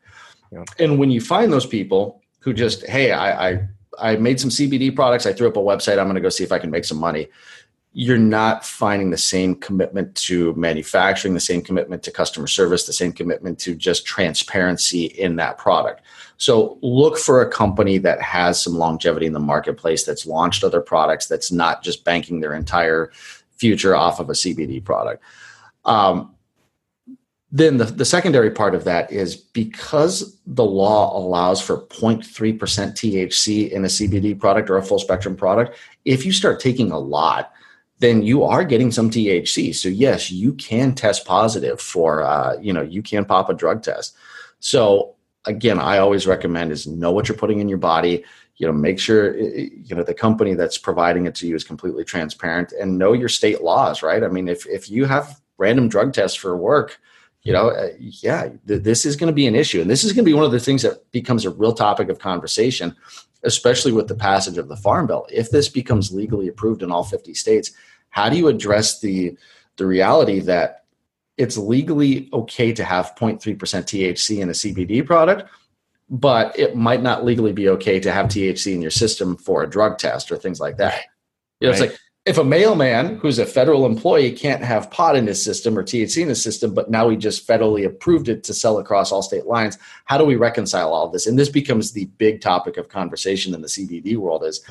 Yeah. And when you find those people who just, hey, I, I I made some CBD products. I threw up a website. I'm going to go see if I can make some money. You're not finding the same commitment to manufacturing, the same commitment to customer service, the same commitment to just transparency in that product. So look for a company that has some longevity in the marketplace, that's launched other products, that's not just banking their entire future off of a CBD product. Um, then the, the secondary part of that is because the law allows for 0.3% THC in a CBD product or a full spectrum product, if you start taking a lot, then you are getting some THC. So yes, you can test positive for, uh, you know, you can pop a drug test. So again, I always recommend is know what you're putting in your body. You know, make sure you know the company that's providing it to you is completely transparent and know your state laws. Right? I mean, if if you have random drug tests for work you know, uh, yeah, th- this is going to be an issue. And this is going to be one of the things that becomes a real topic of conversation, especially with the passage of the Farm Bill. If this becomes legally approved in all 50 states, how do you address the, the reality that it's legally okay to have 0.3% THC in a CBD product, but it might not legally be okay to have THC in your system for a drug test or things like that. You know, right. it's like if a mailman who's a federal employee can't have pot in his system or THC in his system, but now we just federally approved it to sell across all state lines, how do we reconcile all this? And this becomes the big topic of conversation in the CBD world is,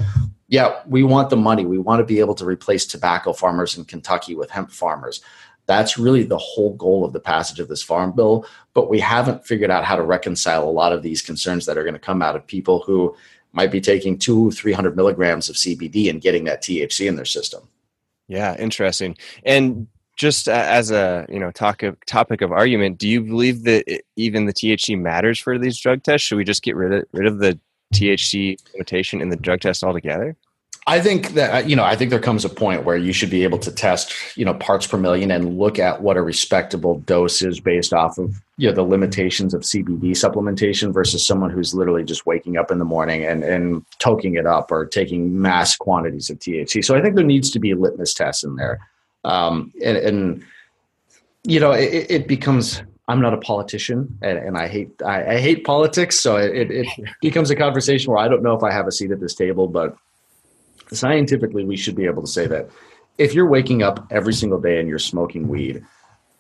yeah, we want the money. We want to be able to replace tobacco farmers in Kentucky with hemp farmers. That's really the whole goal of the passage of this farm bill. But we haven't figured out how to reconcile a lot of these concerns that are going to come out of people who might be taking two, 300 milligrams of CBD and getting that THC in their system. Yeah, interesting. And just as a you know talk of, topic of argument, do you believe that it, even the THC matters for these drug tests? Should we just get rid of rid of the THC limitation in the drug test altogether? I think that you know, I think there comes a point where you should be able to test, you know, parts per million and look at what a respectable dose is based off of you know the limitations of CBD supplementation versus someone who's literally just waking up in the morning and and toking it up or taking mass quantities of THC. So I think there needs to be a litmus test in there, um, and, and you know, it, it becomes I'm not a politician and, and I hate I, I, hate politics. So it, it becomes a conversation where I don't know if I have a seat at this table, but scientifically, we should be able to say that if you're waking up every single day and you're smoking weed,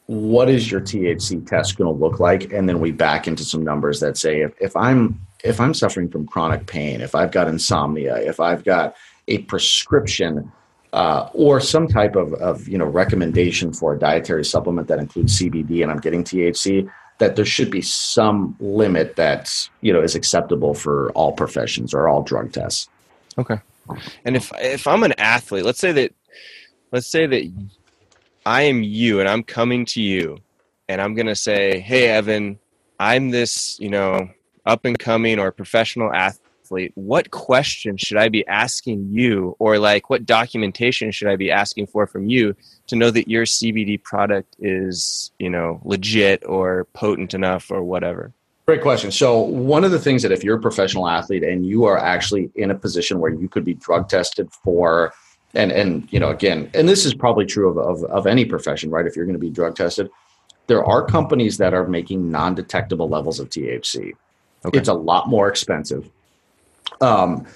what is your THC test going to look like? And then we back into some numbers that say if, if I'm if I'm suffering from chronic pain, if I've got insomnia, if I've got a prescription uh, or some type of, of you know recommendation for a dietary supplement that includes CBD and I'm getting THC, that there should be some limit that you know is acceptable for all professions or all drug tests. Okay. And if if I'm an athlete, let's say that let's say that I am you and I'm coming to you and I'm going to say, "Hey Evan, I'm this, you know, up and coming or professional athlete. What question should I be asking you or like what documentation should I be asking for from you to know that your CBD product is, you know, legit or potent enough or whatever?" Great question. So, one of the things that if you're a professional athlete and you are actually in a position where you could be drug tested for, and and you know, again, and this is probably true of of, of any profession, right? If you're going to be drug tested, there are companies that are making non-detectable levels of THC. Okay. It's a lot more expensive. Um,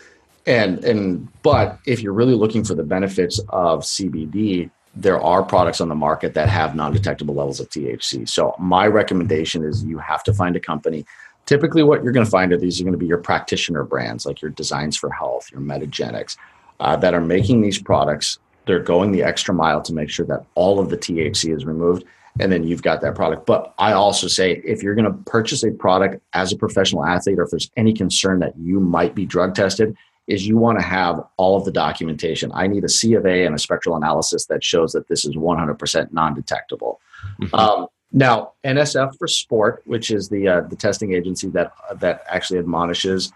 and and but if you're really looking for the benefits of CBD, there are products on the market that have non-detectable levels of THC. So my recommendation is you have to find a company. Typically, what you're going to find are these are going to be your practitioner brands, like your Designs for Health, your Metagenics, uh, that are making these products. They're going the extra mile to make sure that all of the THC is removed, and then you've got that product. But I also say if you're going to purchase a product as a professional athlete, or if there's any concern that you might be drug tested, is you want to have all of the documentation. I need a C of A and a spectral analysis that shows that this is 100% non-detectable. Mm-hmm. Um, now, NSF for Sport, which is the uh, the testing agency that that actually admonishes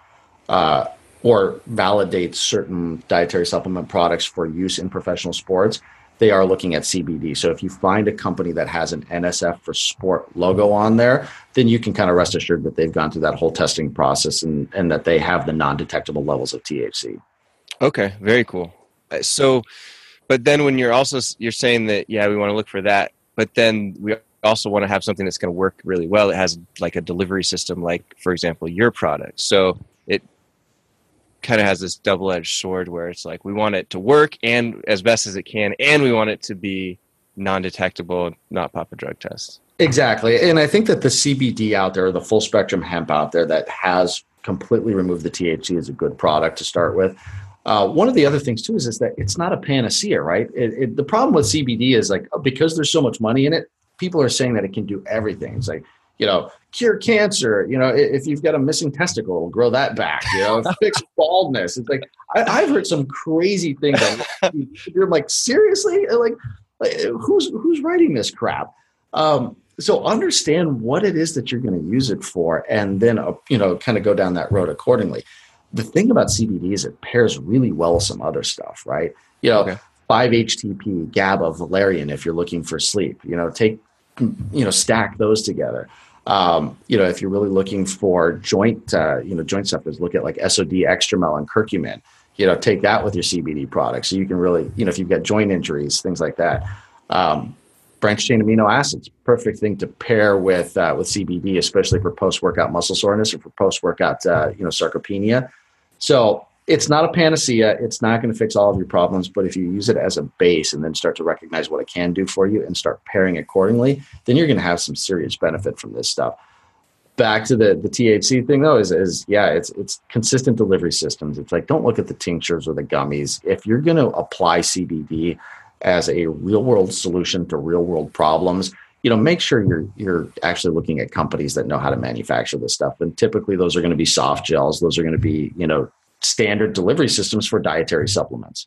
uh, or validates certain dietary supplement products for use in professional sports, they are looking at CBD. So if you find a company that has an NSF for sport logo on there, then you can kind of rest assured that they've gone through that whole testing process and, and that they have the non-detectable levels of THC. Okay, very cool. Uh, so, but then when you're also you're saying that yeah, we want to look for that, but then we also want to have something that's going to work really well. It has like a delivery system, like for example, your product. So kind of has this double-edged sword where it's like we want it to work and as best as it can and we want it to be non-detectable not pop a drug test. Exactly and i think that the cbd out there the full spectrum hemp out there that has completely removed the thc is a good product to start with. Uh, one of the other things too is, is that it's not a panacea right? It, it, the problem with cbd is like because there's so much money in it people are saying that it can do everything. It's like you know, cure cancer. You know, if you've got a missing testicle, grow that back. You know, fix baldness. It's like I, have heard some crazy things. you're like, seriously, like, like, who's who's writing this crap? Um, so understand what it is that you're going to use it for, and then uh, you know, kind of go down that road accordingly. The thing about CBD is it pairs really well with some other stuff, right? You know, okay. 5-HTP, GABA, valerian if you're looking for sleep. You know, take you know stack those together. Um, you know, if you're really looking for joint, uh, you know, joint stuff, is look at like SOD, Extramel, and curcumin. You know, take that with your CBD products, so you can really, you know, if you've got joint injuries, things like that. Um, branched chain amino acids, perfect thing to pair with uh, with CBD, especially for post workout muscle soreness or for post workout, uh, you know, sarcopenia. So it's not a panacea. It's not going to fix all of your problems, but if you use it as a base and then start to recognize what it can do for you and start pairing accordingly, then you're going to have some serious benefit from this stuff. Back to the the THC thing though is is yeah, it's it's consistent delivery systems. It's like don't look at the tinctures or the gummies. If you're going to apply CBD as a real world solution to real world problems, you know, make sure you're you're actually looking at companies that know how to manufacture this stuff. And typically those are going to be soft gels, those are going to be, you know, standard delivery systems for dietary supplements.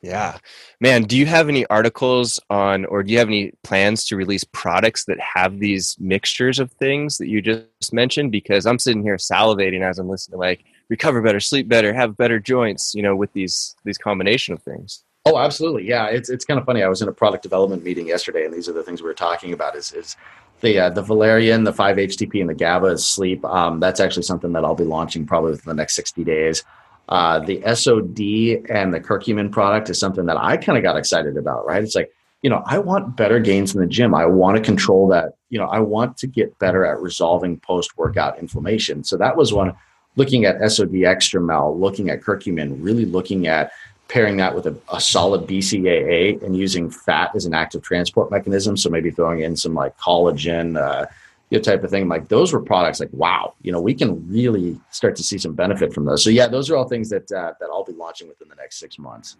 Yeah. Man, do you have any articles on, or do you have any plans to release products that have these mixtures of things that you just mentioned? Because I'm sitting here salivating as I'm listening, like recover better, sleep better, have better joints, you know, with these, these combination of things. Oh, absolutely. Yeah. It's, it's kind of funny. I was in a product development meeting yesterday and these are the things we were talking about is, is the, uh, the valerian, the 5-HTP and the GABA is sleep. Um, that's actually something that I'll be launching probably within the next 60 days. Uh, the SOD and the curcumin product is something that I kind of got excited about, right? It's like, you know, I want better gains in the gym. I want to control that. You know, I want to get better at resolving post workout inflammation. So that was one looking at SOD Extramel, looking at curcumin, really looking at pairing that with a, a, solid BCAA and using fat as an active transport mechanism. So maybe throwing in some like collagen, uh, you know, type of thing. Like those were products like, wow, you know, we can really start to see some benefit from those. So yeah, those are all things that, uh, that I'll be launching within the next six months.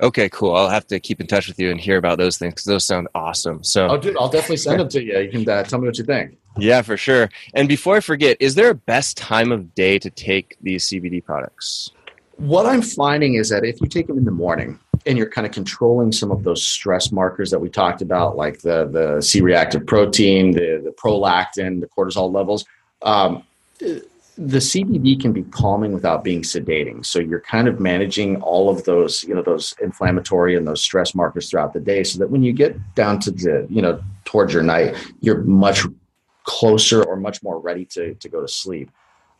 Okay, cool. I'll have to keep in touch with you and hear about those things because those sound awesome. So, oh, dude, I'll definitely send them to you. You can uh, tell me what you think. Yeah, for sure. And before I forget, is there a best time of day to take these CBD products? What I'm finding is that if you take them in the morning, and you're kind of controlling some of those stress markers that we talked about, like the the C-reactive protein, the the prolactin, the cortisol levels. Um, the CBD can be calming without being sedating. So you're kind of managing all of those, you know, those inflammatory and those stress markers throughout the day, so that when you get down to the, you know, towards your night, you're much closer or much more ready to to go to sleep.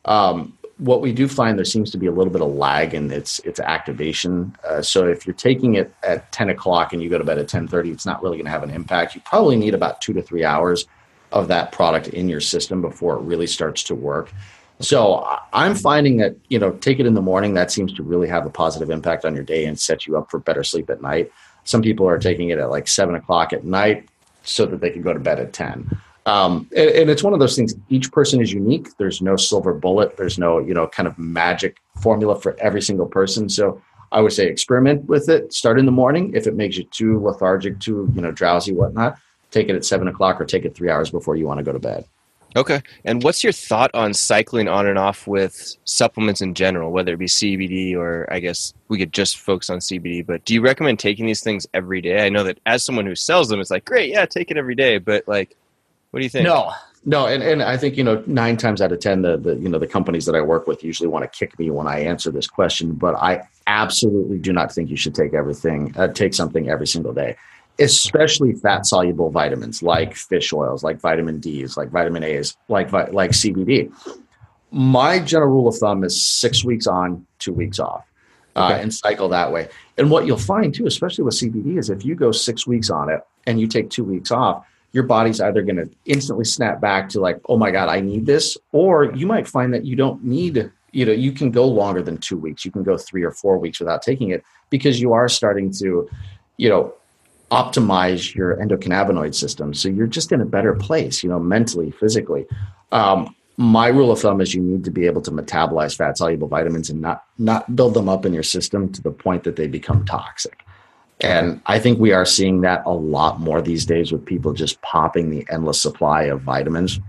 Um, what we do find there seems to be a little bit of lag in its its activation. Uh, so if you're taking it at 10 o'clock and you go to bed at 10:30, it's not really going to have an impact. You probably need about two to three hours of that product in your system before it really starts to work. So I'm finding that you know take it in the morning. That seems to really have a positive impact on your day and set you up for better sleep at night. Some people are taking it at like seven o'clock at night so that they can go to bed at 10. Um, and, and, it's one of those things. Each person is unique. There's no silver bullet. There's no you know kind of magic formula for every single person. So I would say experiment with it. Start in the morning. If it makes you too lethargic, too you know drowsy, whatnot, take it at seven o'clock or take it three hours before you want to go to bed. Okay. And what's your thought on cycling on and off with supplements in general, whether it be CBD or I guess we could just focus on CBD, but do you recommend taking these things every day? I know that as someone who sells them, it's like, great, yeah, take it every day. But like, what do you think? No, no, and, and I think you know nine times out of ten, the, the you know the companies that I work with usually want to kick me when I answer this question, but I absolutely do not think you should take everything, uh, take something every single day, especially fat soluble vitamins like fish oils, like vitamin D's, like vitamin A's, like like CBD. My general rule of thumb is six weeks on, two weeks off. Uh, and cycle that way. And what you'll find too, especially with CBD, is if you go six weeks on it and you take two weeks off, your body's either going to instantly snap back to like, oh my God, I need this, or you might find that you don't need, you know, you can go longer than two weeks. You can go three or four weeks without taking it because you are starting to, you know, optimize your endocannabinoid system. So you're just in a better place, you know, mentally, physically. Um, my rule of thumb is you need to be able to metabolize fat soluble vitamins and not not build them up in your system to the point that they become toxic. And I think we are seeing that a lot more these days with people just popping the endless supply of vitamins.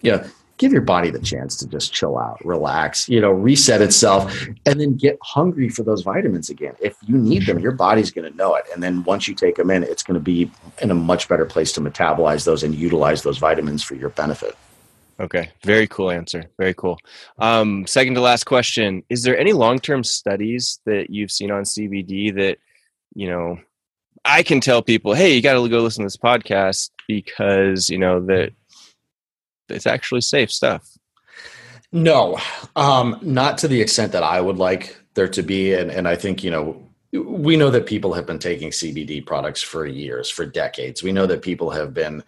You know, give your body the chance to just chill out, relax, you know, reset itself, and then get hungry for those vitamins again. If you need them, your body's going to know it. And then once you take them in, it's going to be in a much better place to metabolize those and utilize those vitamins for your benefit. Okay, very cool answer. Very cool. Um, second to last question: Is there any long-term studies that you've seen on CBD that you know I can tell people, hey, you got to go listen to this podcast because you know that it's actually safe stuff. No, um, not to the extent that I would like there to be, and and I think you know we know that people have been taking CBD products for years, for decades. We know that people have been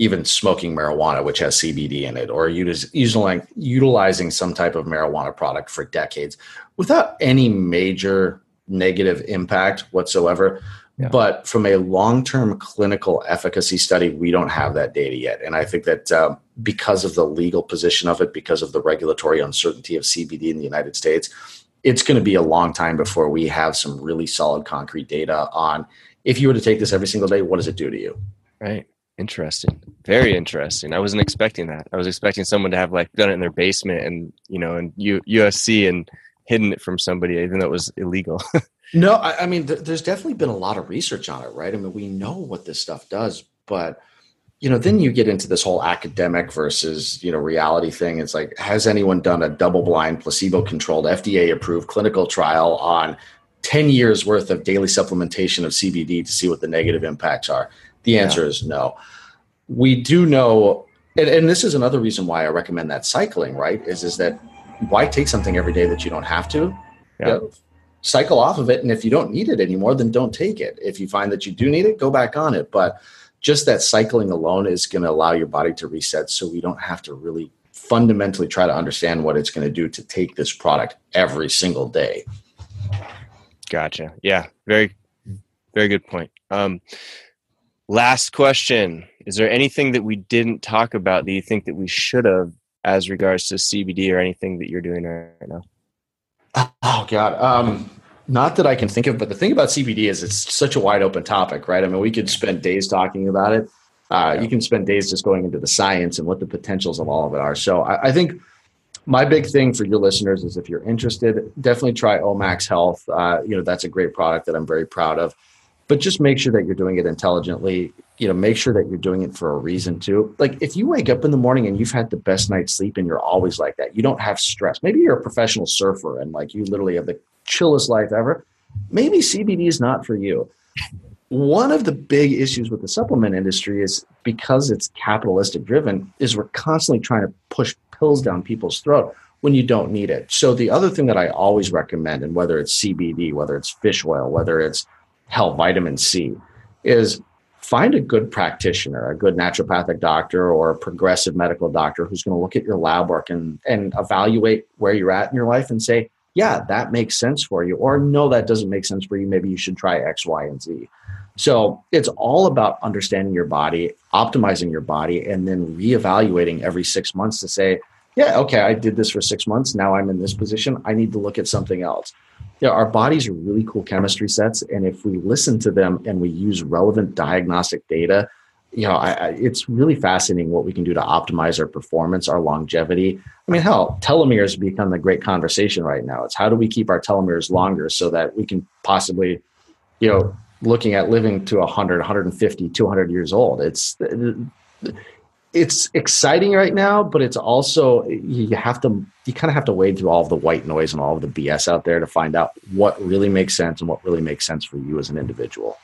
even smoking marijuana, which has CBD in it, or utilizing, utilizing some type of marijuana product for decades without any major negative impact whatsoever. Yeah. But from a long term clinical efficacy study, we don't have that data yet. And I think that uh, because of the legal position of it, because of the regulatory uncertainty of CBD in the United States, it's going to be a long time before we have some really solid concrete data on if you were to take this every single day, what does it do to you? Right. Interesting. Very interesting. I wasn't expecting that. I was expecting someone to have like done it in their basement and, you know, and U- USC and hidden it from somebody, even though it was illegal. no, I, I mean, th- there's definitely been a lot of research on it, right? I mean, we know what this stuff does, but you know, then you get into this whole academic versus you know reality thing. It's like, has anyone done a double-blind, placebo-controlled, FDA-approved clinical trial on 10 years worth of daily supplementation of CBD to see what the negative impacts are? The answer yeah. is no. We do know, and, and this is another reason why I recommend that cycling, right? Is is that why take something every day that you don't have to? Yeah. You know, cycle off of it. And if you don't need it anymore, then don't take it. If you find that you do need it, go back on it. But just that cycling alone is going to allow your body to reset so we don't have to really fundamentally try to understand what it's going to do to take this product every single day. Gotcha. Yeah. Very, very good point. Um, last question. Is there anything that we didn't talk about that you think that we should have as regards to CBD or anything that you're doing right now? Oh God, um, not that I can think of. But the thing about CBD is it's such a wide open topic, right? I mean, we could spend days talking about it. Uh, yeah. You can spend days just going into the science and what the potentials of all of it are. So I, I, think my big thing for your listeners is if you're interested, definitely try Omax Health. Uh, you know, that's a great product that I'm very proud of but just make sure that you're doing it intelligently you know make sure that you're doing it for a reason too. Like if you wake up in the morning and you've had the best night's sleep and you're always like that you don't have stress. Maybe you're a professional surfer and like you literally have the chillest life ever. Maybe cbd is not for you. One of the big issues with the supplement industry is because it's capitalistic driven is we're constantly trying to push pills down people's throat when you don't need it. So the other thing that i always recommend and whether it's cbd whether it's fish oil whether it's help vitamin C is find a good practitioner, a good naturopathic doctor or a progressive medical doctor who's going to look at your lab work and, and evaluate where you're at in your life and say, yeah, that makes sense for you. Or no, that doesn't make sense for you. Maybe you should try X, Y, and Z. So it's all about understanding your body, optimizing your body, and then reevaluating every six months to say, yeah, okay, I did this for six months. Now I'm in this position. I need to look at something else yeah, our bodies are really cool chemistry sets, and if we listen to them and we use relevant diagnostic data, you know, I, I, it's really fascinating what we can do to optimize our performance, our longevity. I mean, hell, telomeres become a great conversation right now. It's how do we keep our telomeres longer so that we can possibly, you know, looking at living to 100, 150, 200 years old. It's it's exciting right now, but it's also you have to you kind of have to wade through all of the white noise and all of the BS out there to find out what really makes sense and what really makes sense for you as an individual.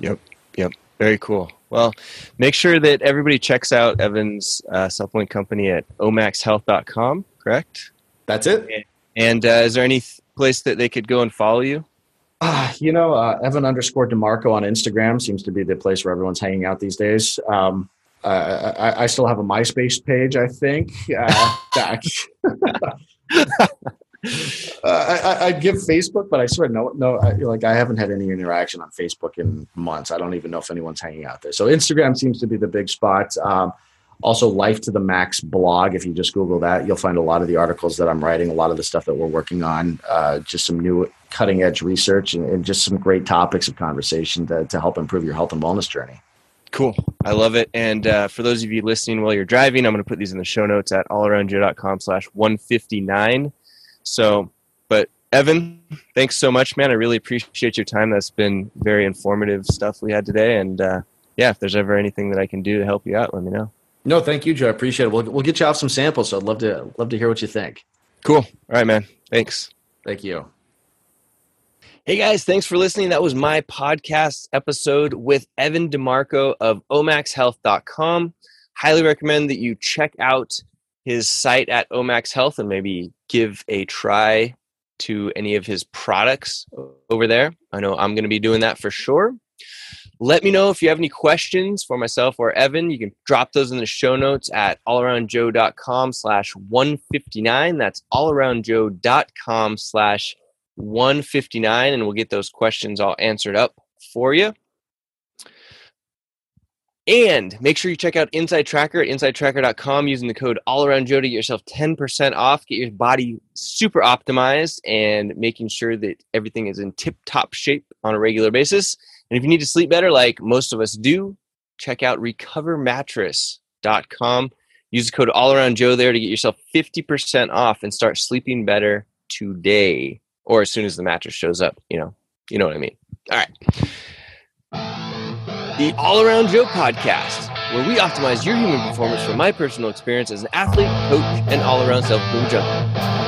Yep. Yep. Very cool. Well, make sure that everybody checks out Evan's uh, supplement company at omaxhealth.com, correct? That's it. And uh, is there any place that they could go and follow you? Uh, you know, uh, Evan underscore DeMarco on Instagram seems to be the place where everyone's hanging out these days. Um, uh, I, I, still have a MySpace page, I think. Uh, uh, I, would give Facebook, but I swear, no, no. I, like I haven't had any interaction on Facebook in months. I don't even know if anyone's hanging out there. So Instagram seems to be the big spot. Um, also, Life to the Max blog. If you just Google that, you'll find a lot of the articles that I'm writing, a lot of the stuff that we're working on, uh, just some new cutting edge research, and, and, just some great topics of conversation to, to help improve your health and wellness journey. Cool. I love it. And uh, for those of you listening while you're driving, I'm going to put these in the show notes at allaroundjoe.com slash 159. So, but Evan, thanks so much, man. I really appreciate your time. That's been very informative stuff we had today. And uh, yeah, if there's ever anything that I can do to help you out, let me know. No, thank you, Joe. I appreciate it. We'll, we'll get you off some samples. So I'd love to, love to hear what you think. Cool. All right, man. Thanks. Thank you. Hey guys, thanks for listening. That was my podcast episode with Evan DeMarco of omaxhealth.com. Highly recommend that you check out his site at Omax Health and maybe give a try to any of his products over there. I know I'm going to be doing that for sure. Let me know if you have any questions for myself or Evan. You can drop those in the show notes at allaroundjoe.com slash 159. That's allaroundjoe.com slash 159 and we'll get those questions all answered up for you. And make sure you check out InsideTracker at insidetracker.com using the code allaroundjoe to get yourself 10% off, get your body super optimized and making sure that everything is in tip top shape on a regular basis. And if you need to sleep better, like most of us do, check out recovermattress.com. Use the code allaroundjoe there to get yourself 50% off and start sleeping better today or as soon as the mattress shows up. You know, you know what I mean. All right. The All Around Joe podcast, where we optimize your human performance from my personal experience as an athlete, coach, and all around self improvement junkie.